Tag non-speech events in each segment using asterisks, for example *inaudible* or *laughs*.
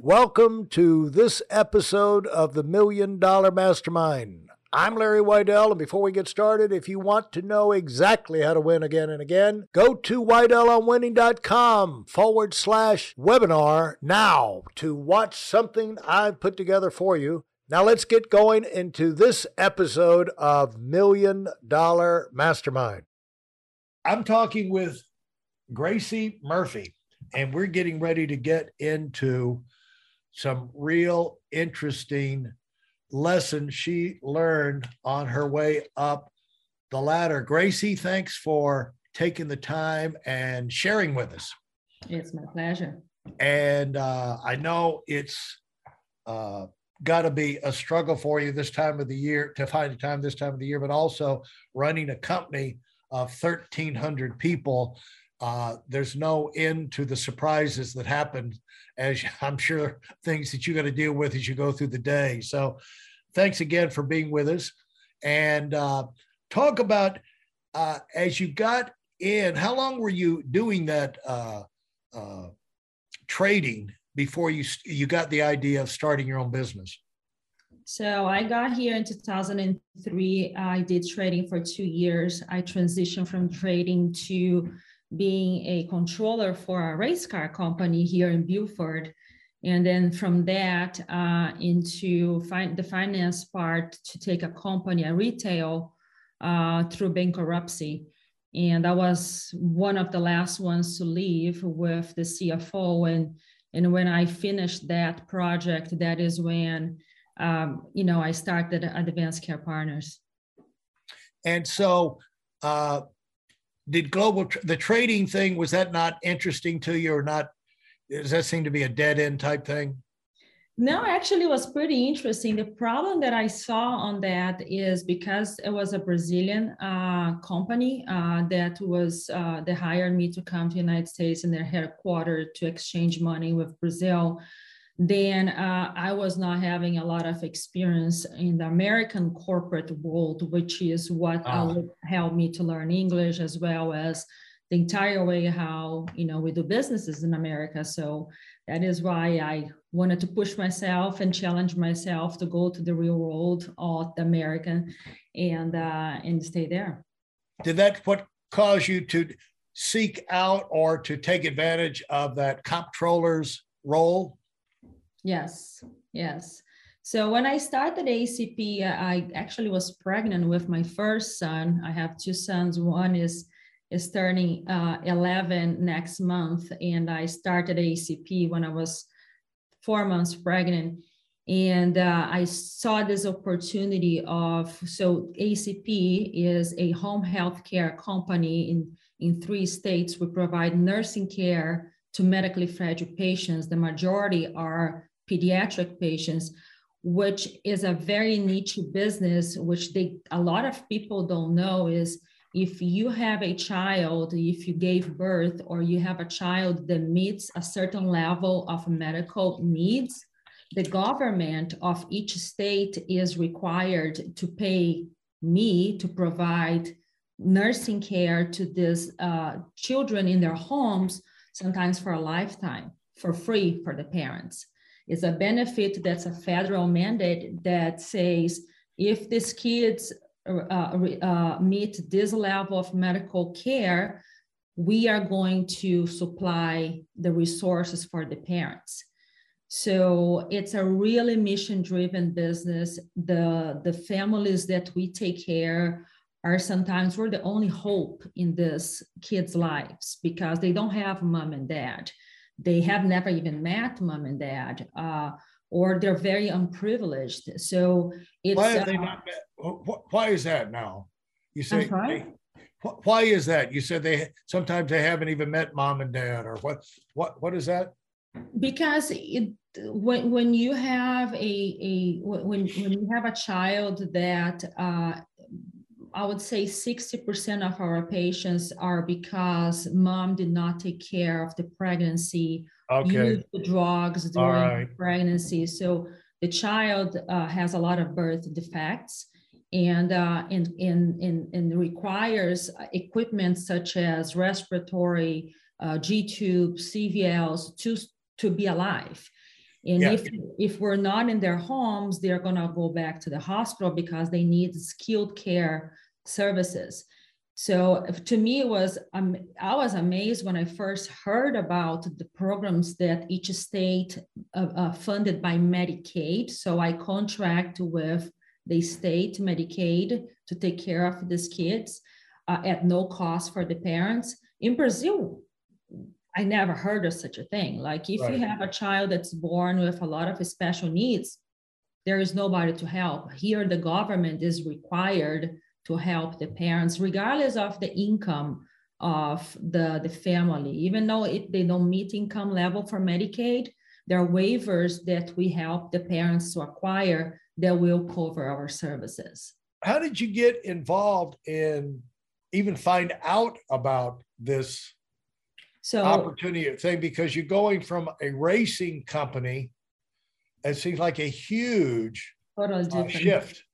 Welcome to this episode of the Million Dollar Mastermind. I'm Larry Weidel, and before we get started, if you want to know exactly how to win again and again, go to WeidelOnWinning.com forward slash webinar now to watch something I've put together for you. Now let's get going into this episode of Million Dollar Mastermind. I'm talking with Greice Murphy, and we're getting ready to get into some real interesting lessons she learned on her way up the ladder. Greice, thanks for taking the time and sharing with us. It's my pleasure. And uh, I know it's uh, got to be a struggle for you this time of the year to find a time this time of the year, but also running a company of 1,300 people. Uh, there's no end to the surprises that happen as *laughs* I'm sure things that you got to deal with as you go through the day. So, thanks again for being with us, and uh, talk about uh, as you got in. How long were you doing that uh, uh trading before you you got the idea of starting your own business? So I got here in 2003. I did trading for two years. I transitioned from trading to being a controller for a race car company here in Buford. And then from that uh, into the finance part to take a company, a retail uh, through bankruptcy. And I was one of the last ones to leave with the CFO. And, and when I finished that project, that is when, um, you know, I started Advanced Care Partners. And so uh, did global the trading thing was that not interesting to you or not? Does that seem to be a dead end type thing? No actually was pretty interesting. The problem that i saw on that is because it was a brazilian uh, company uh, that was uh, they hired me to come to the united states in their headquarters to exchange money with brazil then uh, I was not having a lot of experience in the American corporate world, which is what ah. helped me to learn English as well as the entire way how you know we do businesses in America. So that is why I wanted to push myself and challenge myself to go to the real world of the American and uh, and stay there. Did that what cause you to seek out or to take advantage of that comptroller's role? Yes, yes. So when I started ACP, I actually was pregnant with my first son. I have two sons. One is is turning uh, 11 next month, and I started ACP when I was four months pregnant. And uh, I saw this opportunity of so ACP is a home health care company in in three states. We provide nursing care to medically fragile patients. The majority are pediatric patients, which is a very niche business, which they a lot of people don't know is if you have a child, if you gave birth or you have a child that meets a certain level of medical needs, the government of each state is required to pay me to provide nursing care to these uh, children in their homes, sometimes for a lifetime, for free for the parents It's a benefit that's a federal mandate that says if these kids uh, uh, meet this level of medical care, we are going to supply the resources for the parents. So it's a really mission driven business. The, the families that we take care are sometimes we're the only hope in this kids' lives because they don't have mom and dad they have never even met mom and dad, uh, or they're very unprivileged. So it's why have they uh, not met? Why is that now? You say they, why is that? You said they sometimes they haven't even met mom and dad, or what? What? What is that? Because it, when when you have a a when when you have a child that uh, I would say 60% of our patients are because mom did not take care of the pregnancy, okay. used the drugs during right. pregnancy. So the child uh, has a lot of birth defects and, uh, and, and, and, and requires equipment such as respiratory, uh, G tube, CVLs to, to be alive. And yeah. if if we're not in their homes, they're gonna go back to the hospital because they need skilled care services. So to me, it was um, I was amazed when I first heard about the programs that each state uh, uh, funded by Medicaid. So I contract with the state Medicaid to take care of these kids uh, at no cost for the parents. In Brazil, I never heard of such a thing. Like if right. you have a child that's born with a lot of special needs, there is nobody to help. Here, the government is required to help the parents, regardless of the income of the, the family. Even though it, they don't meet income level for Medicaid, there are waivers that we help the parents to acquire that will cover our services. How did you get involved in even find out about this so opportunity thing? Because you're going from a racing company, it seems like a huge uh, shift,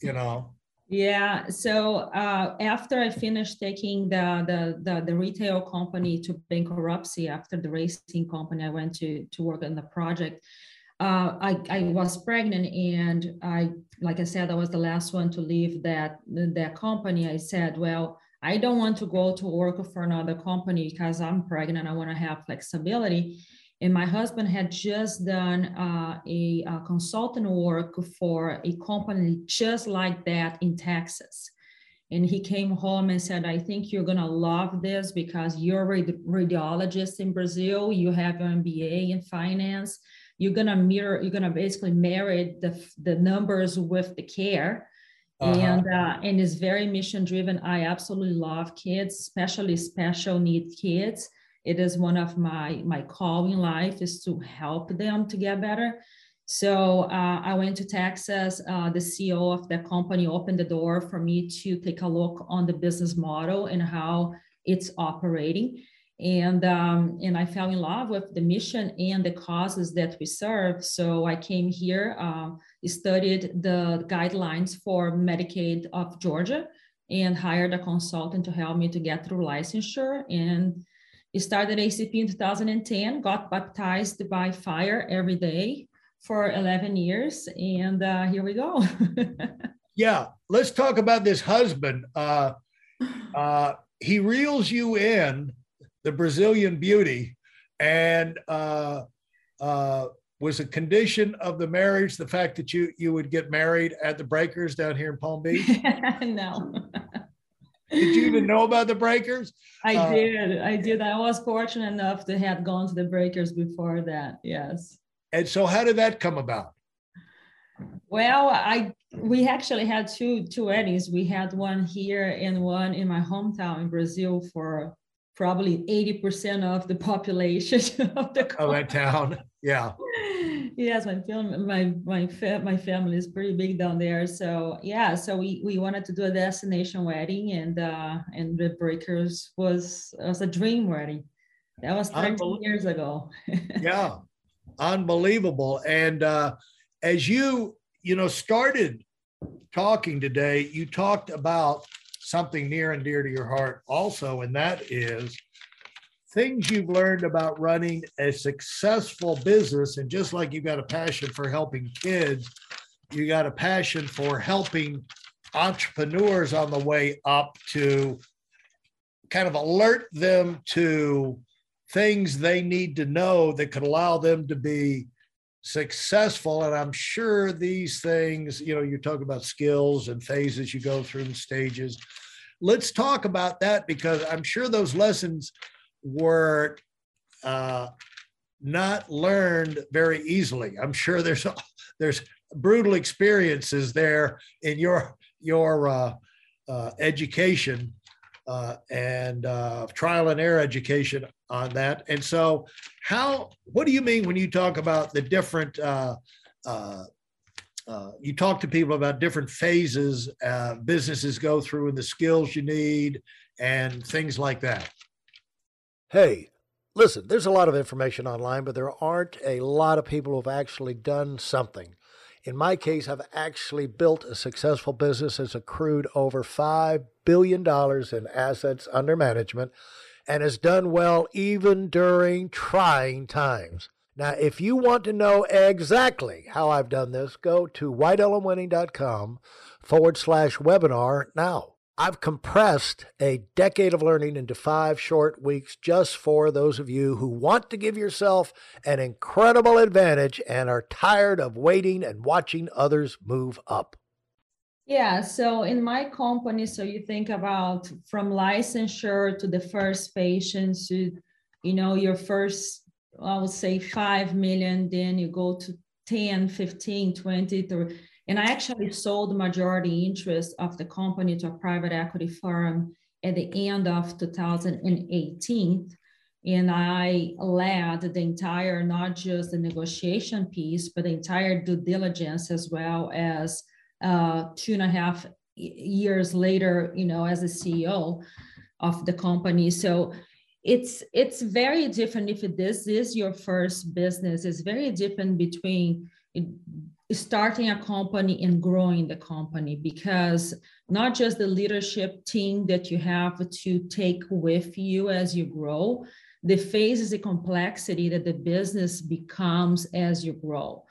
you know. Yeah. So uh, after I finished taking the, the, the the retail company to bankruptcy after the racing company, I went to to work on the project. Uh, I, I was pregnant and I, like I said, I was the last one to leave that, that company. I said, well, I don't want to go to work for another company because I'm pregnant. I want to have flexibility. And my husband had just done uh, a, a consultant work for a company just like that in Texas. And he came home and said, I think you're going to love this because you're a radiologist in Brazil. You have your MBA in finance you're gonna mirror you're gonna basically marry the the numbers with the care uh-huh. and uh, and is very mission driven i absolutely love kids especially special need kids it is one of my my call in life is to help them to get better so uh, i went to texas uh, the ceo of the company opened the door for me to take a look on the business model and how it's operating and um, and I fell in love with the mission and the causes that we serve. So I came here, um, studied the guidelines for Medicaid of Georgia, and hired a consultant to help me to get through licensure. And he started ACP in 2010. Got baptized by fire every day for 11 years, and uh, here we go. *laughs* yeah, let's talk about this husband. Uh, *sighs* uh, he reels you in the Brazilian beauty, and uh, uh, was a condition of the marriage the fact that you you would get married at the Breakers down here in Palm Beach? *laughs* no. did you even know about the Breakers? I uh, did. I did. I was fortunate enough to have gone to the Breakers before that. Yes. And so, how did that come about? Well, I we actually had two two weddings. We had one here and one in my hometown in Brazil for probably 80% of the population *laughs* of the of that town. Yeah. *laughs* yes, my film, my my my family is pretty big down there. So yeah, so we we wanted to do a destination wedding, and uh, and the Breakers was was a dream wedding. That was 13 Unbel- years ago. *laughs* yeah, unbelievable. And uh, as you you know started talking today, you talked about something near and dear to your heart also, and that is things you've learned about running a successful business. And just like you've got a passion for helping kids, you got a passion for helping entrepreneurs on the way up to kind of alert them to things they need to know that could allow them to be successful. And I'm sure these things, you know, you talk about skills and phases you go through and stages. Let's talk about that because I'm sure those lessons were uh, not learned very easily. I'm sure there's *laughs* there's brutal experiences there in your your uh, uh, education uh, and uh, trial and error education on that. And so, how? What do you mean when you talk about the different? Uh, uh, uh you talk to people about different phases uh, businesses go through and the skills you need and things like that. Hey, listen, there's a lot of information online, but there aren't a lot of people who've actually done something. In my case, I've actually built a successful business that's accrued over $5 billion in assets under management and has done well even during trying times. Now, if you want to know exactly how I've done this, go to WeidelOnWinning.com forward slash webinar now. I've compressed a decade of learning into five short weeks just for those of you who want to give yourself an incredible advantage and are tired of waiting and watching others move up. Yeah, so in my company, so you think about from licensure to the first patient to, you know, your first, I would say 5 million, then you go to 10, 15, 20, 30 and I actually sold the majority interest of the company to a private equity firm at the end of 2018. And I led the entire, not just the negotiation piece, but the entire due diligence as well as uh, two and a half years later, you know, as a CEO of the company. So it's it's very different if this is your first business. It's very different between starting a company and growing the company because not just the leadership team that you have to take with you as you grow the phases the complexity that the business becomes as you grow.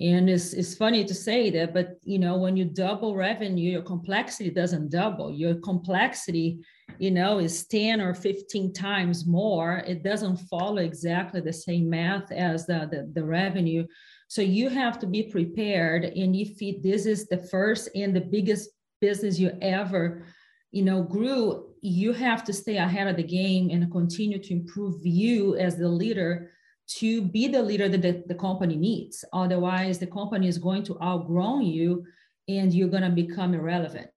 And it's, it's funny to say that but you know when you double revenue your complexity doesn't double. Your complexity you know is 10 or 15 times more. It doesn't follow exactly the same math as the, the, the revenue so you have to be prepared. And if it, this is the first and the biggest business you ever, you know, grew, you have to stay ahead of the game and continue to improve you as the leader to be the leader that the, the company needs. Otherwise, the company is going to outgrow you and you're going to become irrelevant.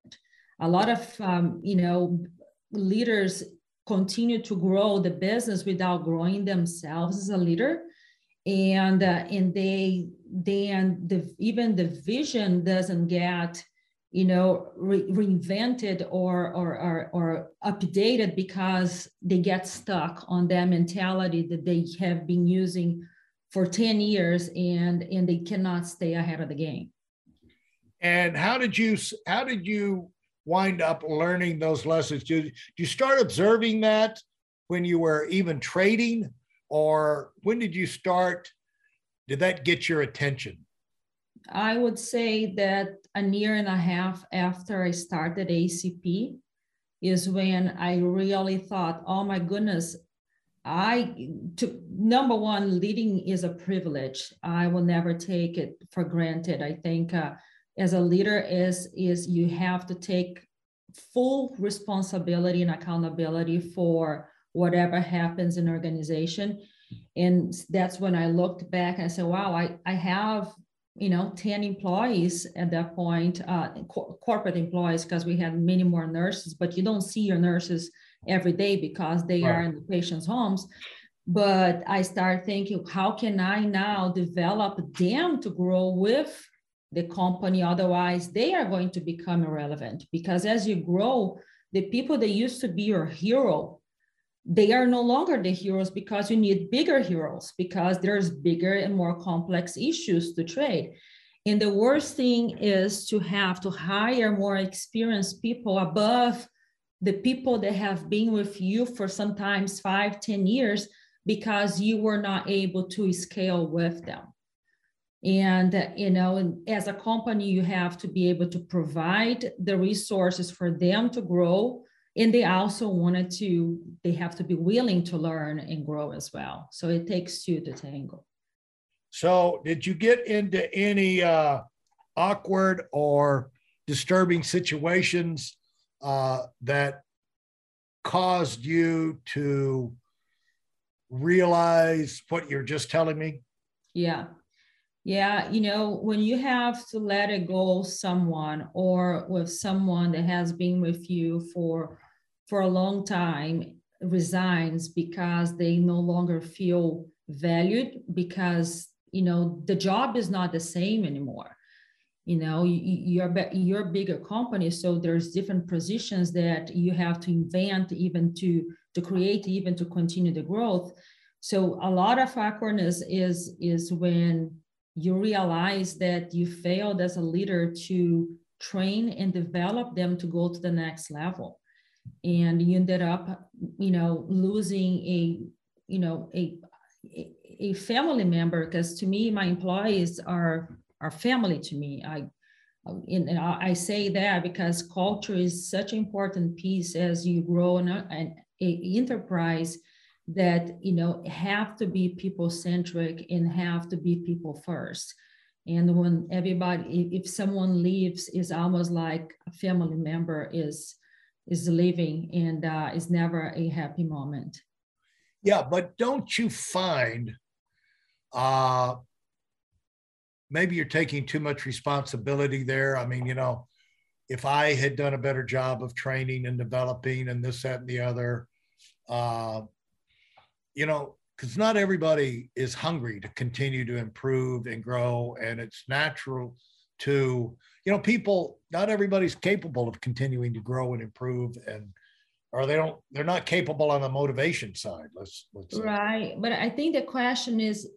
A lot of, um, you know, leaders continue to grow the business without growing themselves as a leader and uh, and they then the even the vision doesn't get you know re- reinvented or, or or or updated because they get stuck on that mentality that they have been using for 10 years and and they cannot stay ahead of the game. And how did you how did you wind up learning those lessons? Did, did you start observing that when you were even trading or when did you start? Did that get your attention? I would say that a year and a half after I started ACP is when I really thought, oh my goodness, I to number one, leading is a privilege. I will never take it for granted. I think uh, as a leader is is you have to take full responsibility and accountability for whatever happens in organization. And that's when i looked back and i said wow i, I have you know 10 employees at that point uh, co- corporate employees because we had many more nurses but you don't see your nurses every day because they right. are in the patients homes. But i started thinking how can i now develop them to grow with the company? Otherwise they are going to become irrelevant because as you grow the people that used to be your hero they are no longer the heroes because you need bigger heroes because there's bigger and more complex issues to trade. And the worst thing is to have to hire more experienced people above the people that have been with you for sometimes five, ten years because you were not able to scale with them. And you know as a company you have to be able to provide the resources for them to grow and they also wanted to they have to be willing to learn and grow as well. So it takes two to tango so did you get into any uh, awkward or disturbing situations uh, that caused you to realize what you're just telling me? Yeah. Yeah, you know, when you have to let it go someone or with someone that has been with you for for a long time resigns because they no longer feel valued because you know the job is not the same anymore. You know you're you're a bigger company so there's different positions that you have to invent even to to create even to continue the growth. So a lot of awkwardness is is when you realize that you failed as a leader to train and develop them to go to the next level and you ended up you know losing a you know a a family member because to me my employees are are family to me. I and I say that because culture is such an important piece as you grow in an enterprise that you know have to be people centric and have to be people first and when everybody if someone leaves is almost like a family member is is leaving and uh, is never a happy moment yeah but don't you find uh maybe you're taking too much responsibility there i mean you know if i had done a better job of training and developing and this that and the other uh you know, because not everybody is hungry to continue to improve and grow. And it's natural to, you know, people, not everybody's capable of continuing to grow and improve and or they don't they're not capable on the motivation side let's let's say. right but i think the question is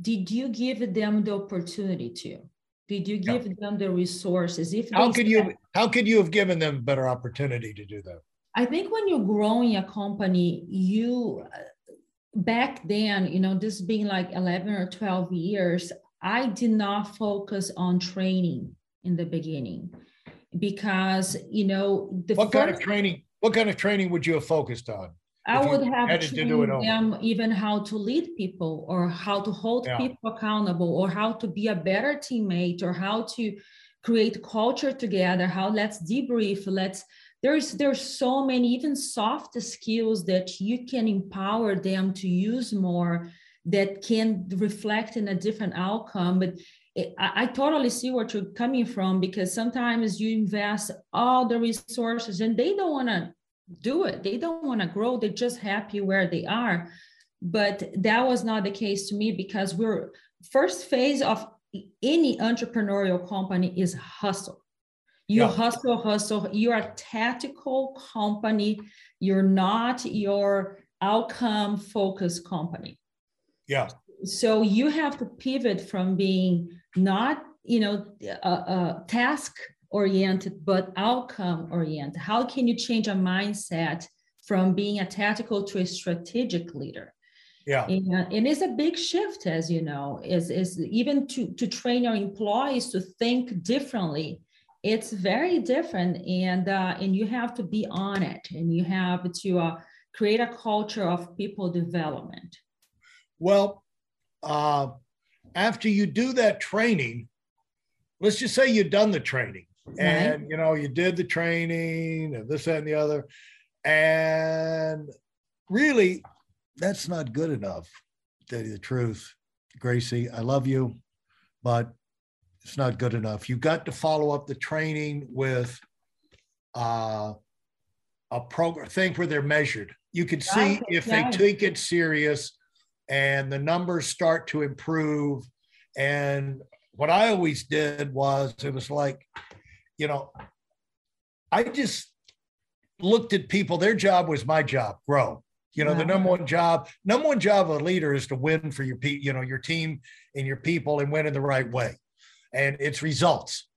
did you give them the opportunity to did you give yeah. them the resources if how could you how could you have given them better opportunity to do that i think when you're growing a company you back then, you know, this being like 11 or 12 years, I did not focus on training in the beginning because, you know, the what kind of training, what kind of training would you have focused on? I would have trained them even how to lead people or how to hold yeah. people accountable or how to be a better teammate or how to create culture together, how let's debrief, let's there's there's so many even soft skills that you can empower them to use more that can reflect in a different outcome but it, I, I totally see what you're coming from because sometimes you invest all the resources and they don't want to do it they don't want to grow they're just happy where they are but that was not the case to me because we're first phase of any entrepreneurial company is hustle you yeah. hustle, hustle. You're a tactical company. You're not your outcome focused company. Yeah. So you have to pivot from being not, you know, task oriented, but outcome oriented. How can you change a mindset from being a tactical to a strategic leader? Yeah. And, and it's a big shift, as you know, is, is even to, to train your employees to think differently it's very different and uh, and you have to be on it and you have to uh, create a culture of people development well uh, after you do that training let's just say you've done the training right. and you know you did the training and this that and the other and really that's not good enough to tell you the truth Greice i love you but it's not good enough. You've got to follow up the training with uh, a program thing where they're measured. You can see if they take it serious and the numbers start to improve. And what I always did was it was like, you know, I just looked at people, their job was my job, grow. You know, the number one job, number one job of a leader is to win for your pe- you know, your team and your people and win in the right way. And it's results.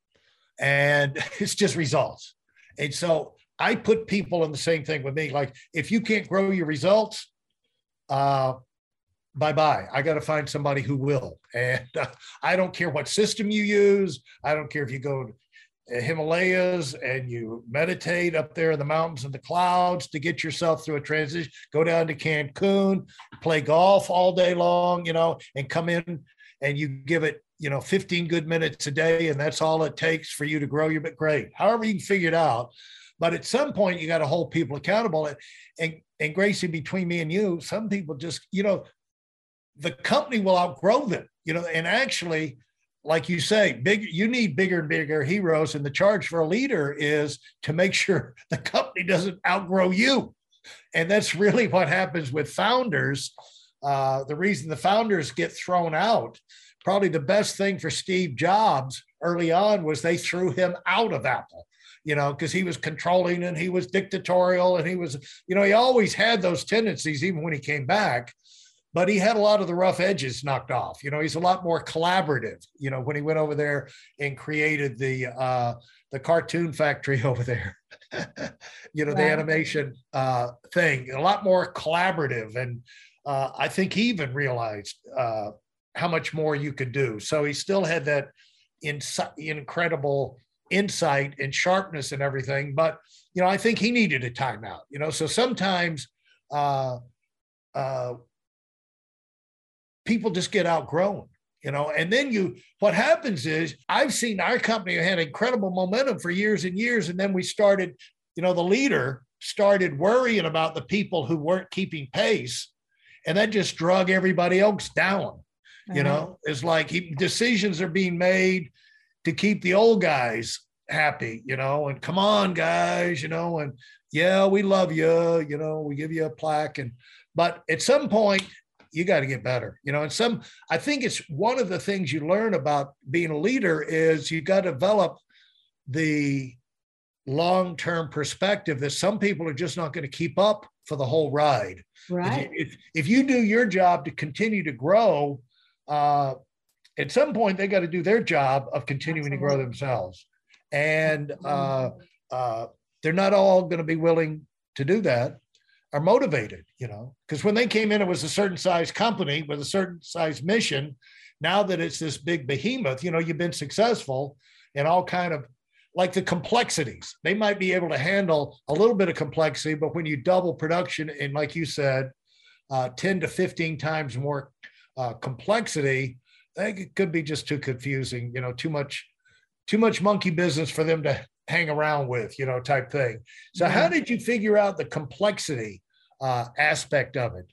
And *laughs* it's just results. And so i put people in the same thing with me. Like if you can't grow your results uh bye bye i got to find somebody who will. And uh, i don't care what system you use. I don't care if you go to himalayas and you meditate up there in the mountains and the clouds to get yourself through a transition. Go down to cancun play golf all day long you know and come in and you give it you know 15 good minutes a day and that's all it takes for you to grow your great. However you can figure it out. But at some point you got to hold people accountable. And and and Greice between me and you some people just you know the company will outgrow them you know and actually like you say big you need bigger and bigger heroes and the charge for a leader is to make *laughs* sure the company doesn't outgrow you and that's really what happens with founders uh, the reason the founders get thrown out probably the best thing for Steve Jobs early on was they threw him out of Apple, you know, because he was controlling and he was dictatorial and he was, you know, he always had those tendencies even when he came back. But he had a lot of the rough edges knocked off. You know, he's a lot more collaborative. You know, when he went over there and created the uh, the cartoon factory *laughs* over there, *laughs* you know, the animation uh, thing, a lot more collaborative and uh, I think he even realized uh, how much more you could do. So he still had that insi- incredible insight and sharpness and everything. But you know, I think he needed a timeout. You know, so sometimes uh, uh, people just get outgrown. You know, and then you, what happens is I've seen our company had incredible momentum for years and years. And then we started, you know, the leader started worrying about the people who weren't keeping pace. And that just drug everybody else down. You know, uh-huh. it's like he, decisions are being made to keep the old guys happy, you know, and come on, guys, you know, and yeah, we love you, you know, we give you a plaque. And, but at some point, you got to get better, you know, and some, I think it's one of the things you learn about being a leader is you got to develop the long term perspective that some people are just not going to keep up for the whole ride. Right. If, if, if you do your job to continue to grow, uh, at some point they got to do their job of continuing Absolutely. to grow themselves and uh, uh, they're not all going to be willing to do that are motivated you know because when they came in it was a certain size company with a certain size mission. Now that it's this big behemoth you know you've been successful in all kind of like the complexities. They might be able to handle a little bit of complexity but when you double production and like you said uh, 10 to 15 times more uh, complexity it could be just too confusing you know too much too much monkey business for them to hang around with you know type thing. So yeah. how did you figure out the complexity uh, aspect of it?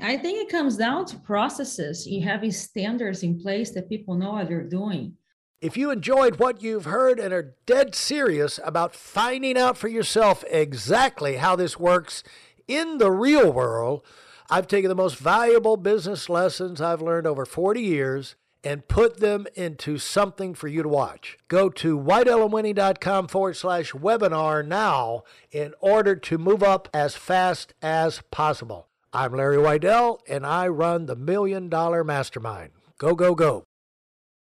I think it comes down to processes. You have these standards in place that people know what they're doing. If you enjoyed what you've heard and are dead serious about finding out for yourself exactly how this works in the real world I've taken the most valuable business lessons I've learned over 40 years and put them into something for you to watch. Go to WeidelOnWinning.com forward slash webinar now in order to move up as fast as possible. I'm Larry Weidel, and I run the Million Dollar Mastermind. Go, go, go.